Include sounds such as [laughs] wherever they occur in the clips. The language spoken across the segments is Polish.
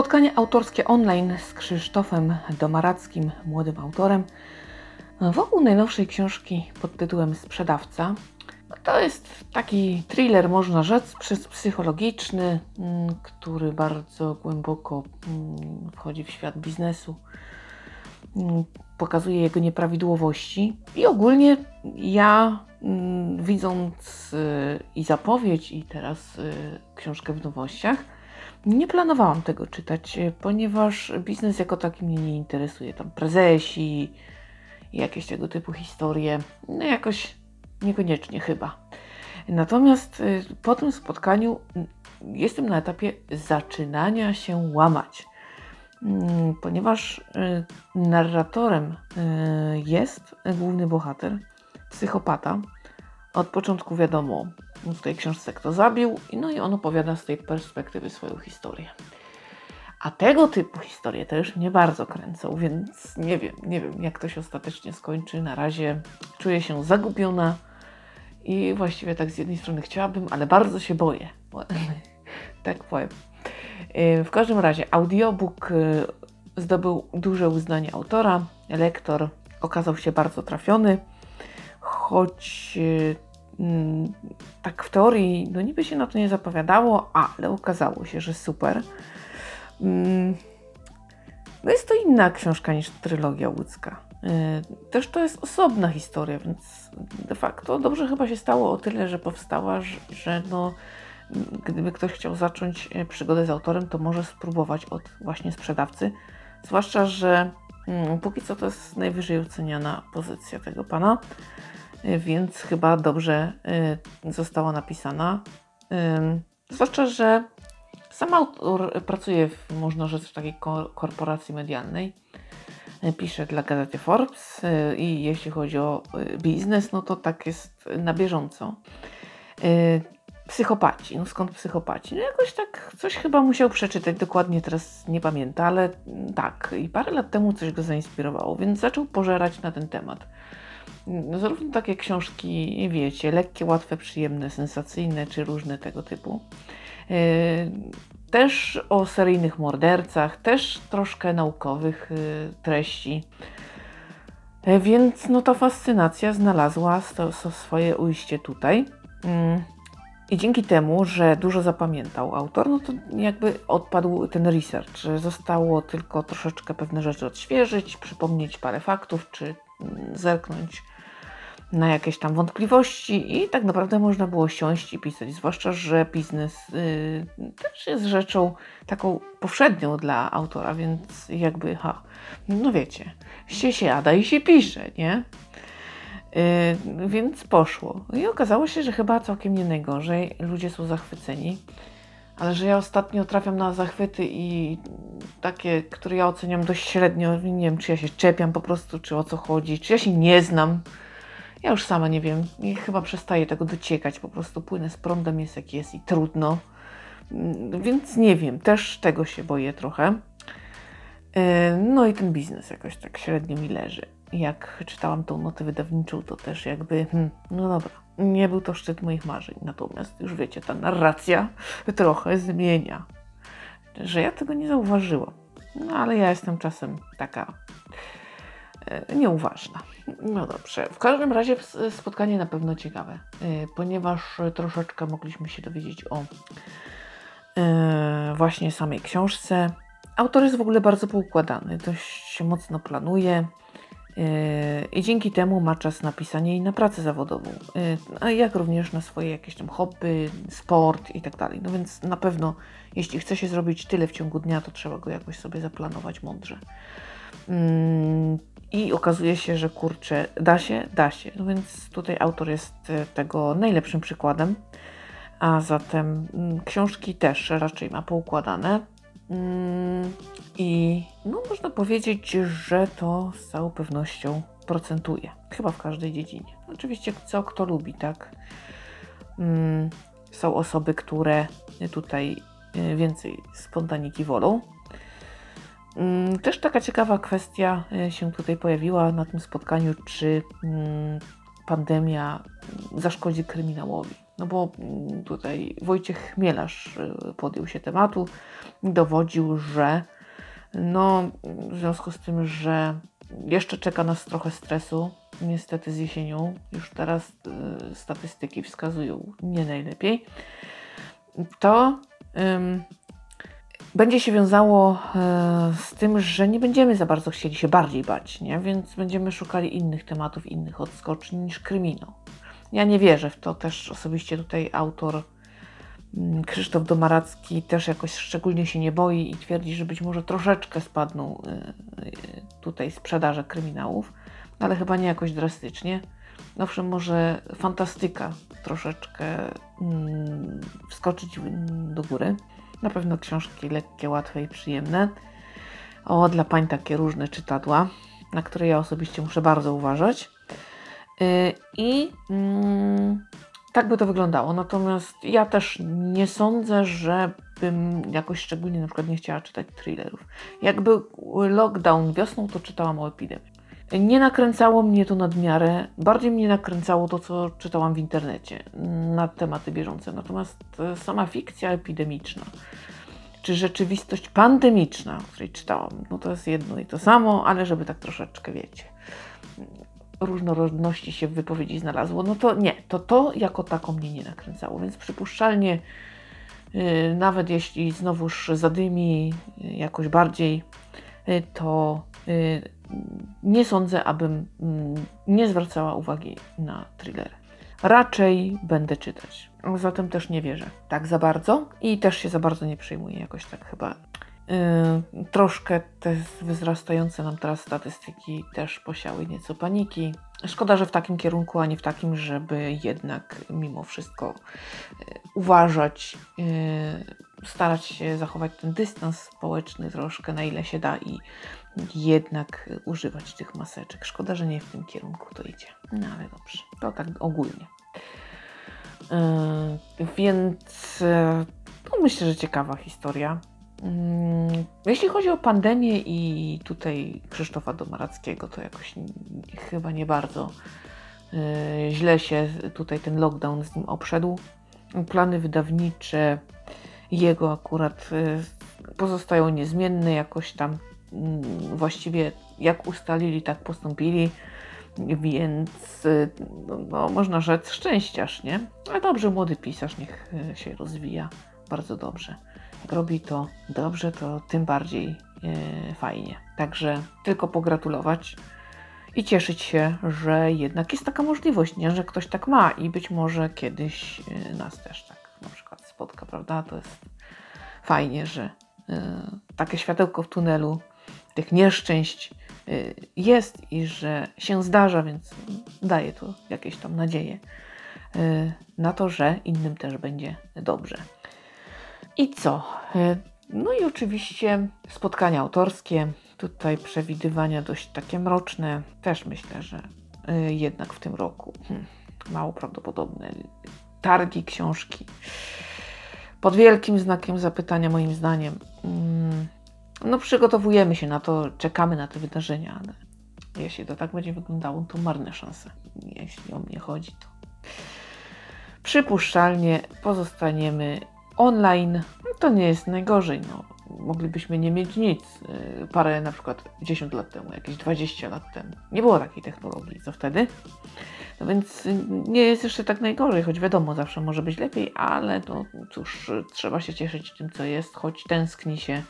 Spotkanie autorskie online z Krzysztofem Domarackim, młodym autorem, wokół najnowszej książki pod tytułem Sprzedawca. To jest taki thriller, można rzec, psychologiczny, mm, który bardzo głęboko mm, wchodzi w świat biznesu, mm, pokazuje jego nieprawidłowości. I ogólnie ja widząc y, i zapowiedź, i teraz y, książkę w nowościach, nie planowałam tego czytać, e, ponieważ biznes jako taki mnie nie interesuje. Tam prezesi, jakieś tego typu historie, no jakoś niekoniecznie chyba. Natomiast e, po tym spotkaniu jestem na etapie zaczynania się łamać, mm, ponieważ e, narratorem jest główny bohater, psychopata. Od początku wiadomo, w tej książce kto zabił, no i on opowiada z tej perspektywy swoją historię. A tego typu historie to już mnie bardzo kręcą, więc nie wiem, nie wiem jak to się ostatecznie skończy. Na razie czuję się zagubiona i właściwie tak z jednej strony chciałabym, ale bardzo się boję. [laughs] tak powiem. Y, w każdym razie audiobook y, zdobył duże uznanie autora. Lektor okazał się bardzo trafiony, choć Mm, tak w teorii, no niby się na to nie zapowiadało, ale okazało się, że super. Mm, no jest to inna książka niż trylogia łódzka. Y, też to jest osobna historia, więc de facto dobrze chyba się stało o tyle, że powstała, że, no, gdyby ktoś chciał zacząć y, przygodę z autorem, to może spróbować od właśnie sprzedawcy. Zwłaszcza, że mm, póki co to jest najwyżej oceniana pozycja tego pana. Y, więc chyba dobrze y, została napisana. Zwłaszcza, że sam autor pracuje, w, można rzec, w takiej korporacji medialnej. Y, pisze dla gazety Forbes i jeśli chodzi o biznes, no to tak jest na bieżąco. Psychopaci, no skąd psychopaci? No jakoś tak coś chyba musiał przeczytać, dokładnie teraz nie pamiętam, ale mm, tak, i parę lat temu coś go zainspirowało, więc zaczął pożerać na ten temat. No, zarówno takie książki, wiecie, lekkie, łatwe, przyjemne, sensacyjne, czy różne tego typu. E, też o seryjnych mordercach, też troszkę naukowych e, treści. E, więc no ta fascynacja znalazła swoje ujście tutaj. I dzięki temu, że dużo zapamiętał autor, no to jakby odpadł ten research. Zostało tylko troszeczkę pewne rzeczy odświeżyć, przypomnieć parę faktów, czy mm, zerknąć na jakieś tam wątpliwości i tak naprawdę można było siąść i pisać. Zwłaszcza, że biznes yy, też jest rzeczą taką powszednią dla autora, więc jakby, ha, no wiecie, się siada i się pisze, nie? Yy, więc poszło. I okazało się, że chyba całkiem nie najgorzej. Ludzie są zachwyceni. Ale że ja ostatnio trafiam na zachwyty i takie, które ja oceniam dość średnio. Nie wiem, czy ja się czepiam po prostu, czy o co chodzi, czy ja się nie znam. Ja już sama nie wiem, i chyba przestaję tego dociekać, po prostu płynę z prądem, jest jak jest i trudno. Mm, więc nie wiem, też tego się boję trochę. E, no i ten biznes jakoś tak średnio mi leży. Jak czytałam tą notę wydawniczą, to też jakby, hmm, no dobra, nie był to szczyt moich marzeń. Natomiast już wiecie, ta narracja trochę zmienia. Że ja tego nie zauważyłam. No ale ja jestem czasem taka E, nieuważna. No dobrze. W każdym razie spotkanie na pewno ciekawe, e, ponieważ troszeczkę mogliśmy się dowiedzieć o e, właśnie samej książce. Autor jest w ogóle bardzo poukładany, dość mocno planuje i dzięki temu ma czas na pisanie i na pracę zawodową, a jak również na swoje jakieś tam hobby, sport i tak dalej. No więc na pewno, jeśli chce się zrobić tyle w ciągu dnia, to trzeba go jakoś sobie zaplanować mądrze. Mm, i okazuje się, że kurczę, da się, da się. No więc tutaj autor jest e, tego najlepszym przykładem. A zatem mm, książki też raczej ma poukładane. Mm, I no, można powiedzieć, że to z całą pewnością procentuje. Chyba w każdej dziedzinie. Oczywiście co kto lubi, tak? Mm, są osoby, które tutaj e, więcej spontaniki wolą. Mm, też taka ciekawa kwestia e, się tutaj pojawiła na tym spotkaniu, czy pandemia zaszkodzi kryminałowi. No bo mm, tutaj Wojciech Chmielarz y, podjął się tematu i dowodził, że no, w związku z tym, że jeszcze czeka nas trochę stresu, niestety z jesienią, już teraz y, statystyki wskazują nie najlepiej, to będzie się wiązało y, z tym, że nie będziemy za bardzo chcieli się bardziej bać, nie? więc będziemy szukali innych tematów, innych odskoczni niż kryminał. Ja nie wierzę w to, też osobiście tutaj autor mm, Krzysztof Domaracki też jakoś szczególnie się nie boi i twierdzi, że być może troszeczkę spadną y, y, tutaj sprzedaże kryminałów, ale chyba nie jakoś drastycznie. Owszem, może fantastyka troszeczkę mm, wskoczyć do góry. Na pewno książki lekkie, łatwe i przyjemne. O, dla pań takie różne czytadła, na które ja osobiście muszę bardzo uważać. Y, I mm, tak by to wyglądało. Natomiast ja też nie sądzę, żebym jakoś szczególnie na przykład nie chciała czytać thrillerów. Jakby lockdown wiosną, to czytałam o epidemii. Nie nakręcało mnie to nadmiarę, bardziej mnie nakręcało to, co czytałam w internecie na tematy bieżące. Natomiast e, sama fikcja epidemiczna, czy rzeczywistość pandemiczna, o której czytałam, no to jest jedno i to samo, ale żeby tak troszeczkę, wiecie, różnorodności się w wypowiedzi znalazło, no to nie, to to jako tako mnie nie nakręcało, więc przypuszczalnie yy, nawet jeśli znowuż zadymi yy, jakoś bardziej, yy, to nie sądzę, abym mm, nie zwracała uwagi na thrillery. Raczej będę czytać. Zatem też nie wierzę tak za bardzo i też się za bardzo nie przejmuję jakoś tak chyba Yy, troszkę te wzrastające nam teraz statystyki też posiały nieco paniki. Szkoda, że w takim kierunku, a nie w takim, żeby jednak mimo wszystko yy, uważać, yy, starać się zachować ten dystans społeczny troszkę na ile się da i jednak używać tych maseczek. Szkoda, że nie w tym kierunku to idzie. No ale dobrze, to tak ogólnie. Więc myślę, że ciekawa historia. Mm, jeśli chodzi o pandemię i tutaj Krzysztofa Domarackiego, to jakoś chyba nie bardzo y, źle się tutaj ten lockdown z nim obszedł. Plany wydawnicze jego akurat y, pozostają niezmienne, jakoś tam mm, właściwie jak ustalili, tak postąpili, więc y, no, no, można rzec szczęściarz, nie? Ale dobrze, młody pisarz niech się rozwija bardzo dobrze robi to dobrze, to tym bardziej e, fajnie. Także tylko pogratulować i cieszyć się, że jednak jest taka możliwość, nie? że ktoś tak ma i być może kiedyś e, nas też tak na przykład spotka, prawda? To jest fajnie, że e, takie światełko w tunelu tych nieszczęść jest i że się zdarza, więc daje to jakieś tam nadzieję na to, że innym też będzie dobrze. I co? E, no i oczywiście spotkania autorskie. Tutaj przewidywania dość takie mroczne. Też myślę, że e, jednak w tym roku hmm, mało prawdopodobne. Targi książki. Pod wielkim znakiem zapytania, moim zdaniem. Hmm, no, przygotowujemy się na to, czekamy na te wydarzenia, ale jeśli to tak będzie wyglądało, to marne szanse. Jeśli o mnie chodzi, to przypuszczalnie pozostaniemy online, no to nie jest najgorzej. No. Moglibyśmy nie mieć nic. Y, parę na przykład 10 lat temu, jakieś 20 lat temu. Nie było takiej technologii, co wtedy? No więc nie jest jeszcze tak najgorzej, choć wiadomo, zawsze może być lepiej, ale no cóż, trzeba się cieszyć tym, co jest, choć tęskni się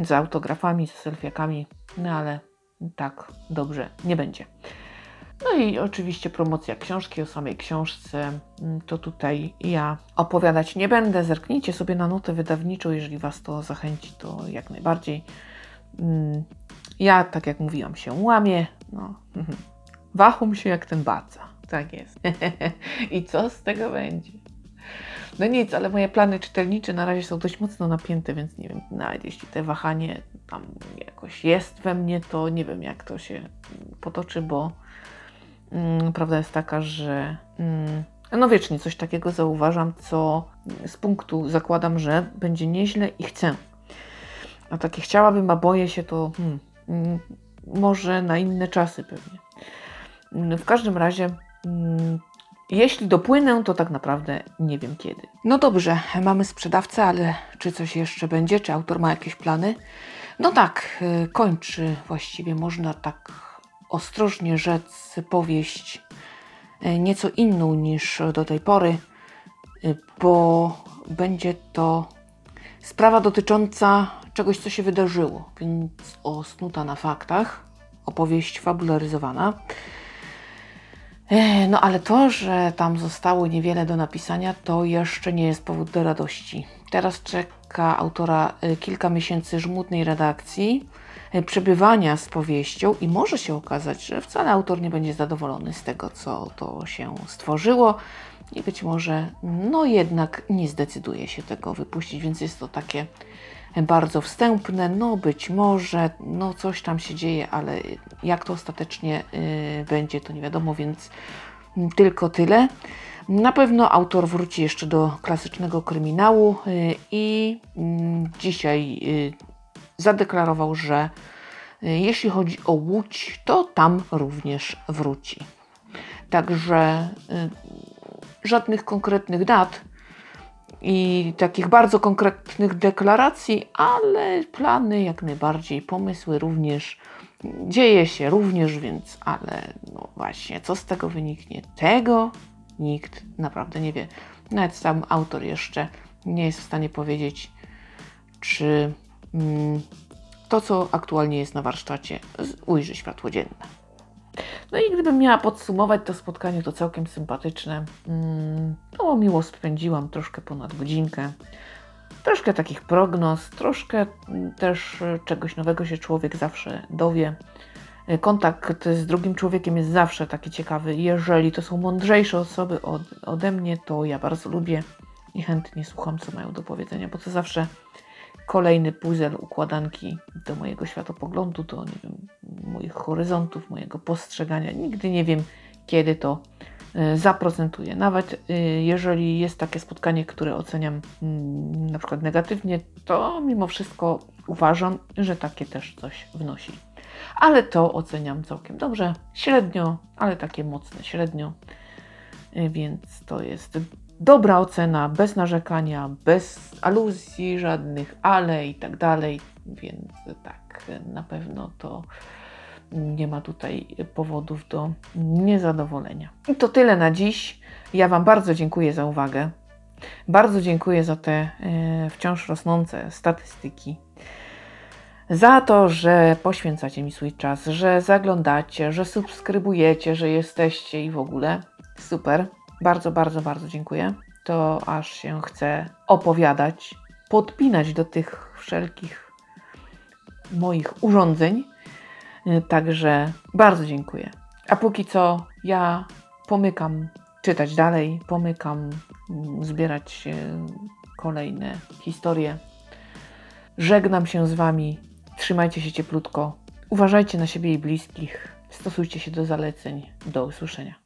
za autografami, za selfiakami, no ale tak dobrze nie będzie. No i oczywiście promocja książki o samej książce, mm, to tutaj ja opowiadać nie będę. Zerknijcie sobie na notę wydawniczą, jeżeli Was to zachęci, to jak najbardziej. Mm, ja, tak jak mówiłam, się łamię. No. [laughs] Się jak ten baca. Tak jest. [laughs] I co z tego będzie? No nic, ale moje plany czytelnicze na razie są dość mocno napięte, więc nie wiem, nawet jeśli te wahanie tam jakoś jest we mnie, to nie wiem, jak to się potoczy, bo prawda jest taka, że mm, no wiecznie coś takiego zauważam, co z punktu zakładam, że będzie nieźle i chcę. A takie chciałabym, a boję się to hmm, mm, może na inne czasy pewnie. W każdym razie jeśli dopłynę, to tak naprawdę nie wiem kiedy. No dobrze, mamy sprzedawcę, ale czy coś jeszcze będzie? Czy autor ma jakieś plany? No tak, y, kończy właściwie, można tak ostrożnie rzec, powieść y, nieco inną niż do tej pory, y, bo będzie to sprawa dotycząca czegoś, co się wydarzyło, więc osnuta na faktach, opowieść fabularyzowana. E, No ale to, że tam zostało niewiele do napisania, to jeszcze nie jest powód do radości. Teraz czeka autora e, kilka miesięcy żmudnej redakcji, e, przebywania z powieścią i może się okazać, że wcale autor nie będzie zadowolony z tego, co to się stworzyło i być może no jednak nie zdecyduje się tego wypuścić, więc jest to takie bardzo wstępne, no być może, no coś tam się dzieje, ale jak to ostatecznie y, będzie, to nie wiadomo, więc tylko tyle. Na pewno autor wróci jeszcze do klasycznego kryminału y, i mm, dzisiaj y, zadeklarował, że y, jeśli chodzi o Łódź, to tam również wróci. Także y, żadnych konkretnych dat i takich bardzo konkretnych deklaracji, ale plany jak najbardziej, pomysły również. Dzieje się również, więc, ale no właśnie, co z tego wyniknie? Tego nikt naprawdę nie wie. Nawet sam autor jeszcze nie jest w stanie powiedzieć, czy to, co aktualnie jest na warsztacie, ujrzy światło dzienne. No i gdybym miała podsumować to spotkanie, to całkiem sympatyczne. Mm, No, miło spędziłam troszkę ponad godzinkę. Troszkę takich prognoz, troszkę mm, też e, czegoś nowego się człowiek zawsze dowie. E, Kontakt z drugim człowiekiem jest zawsze taki ciekawy. Jeżeli to są mądrzejsze osoby od, ode mnie, to ja bardzo lubię i chętnie słucham, co mają do powiedzenia, bo to zawsze kolejny puzzle układanki do mojego światopoglądu, do nie wiem, moich horyzontów, mojego postrzegania. Nigdy nie wiem, kiedy to e, zaprocentuje. Nawet e, jeżeli jest takie spotkanie, które oceniam mm, na przykład negatywnie, to mimo wszystko uważam, że takie też coś wnosi. Ale to oceniam całkiem dobrze, średnio, ale takie mocne średnio. E, Więc to jest dobra ocena, bez narzekania, bez aluzji żadnych, ale i tak dalej. Więc tak, na pewno to nie ma tutaj powodów do niezadowolenia. I to tyle na dziś. Ja Wam bardzo dziękuję za uwagę. Bardzo dziękuję za te e, wciąż rosnące statystyki. Za to, że poświęcacie mi swój czas, że zaglądacie, że subskrybujecie, że jesteście i w ogóle. Super. Bardzo, bardzo, bardzo dziękuję. To aż się chce opowiadać, podpinać do tych wszelkich moich urządzeń. Y, Także bardzo dziękuję. A póki co ja pomykam czytać dalej, pomykam mm, zbierać kolejne historie. Żegnam się z Wami. Trzymajcie się cieplutko. Uważajcie na siebie i bliskich. Stosujcie się do zaleceń. Do usłyszenia.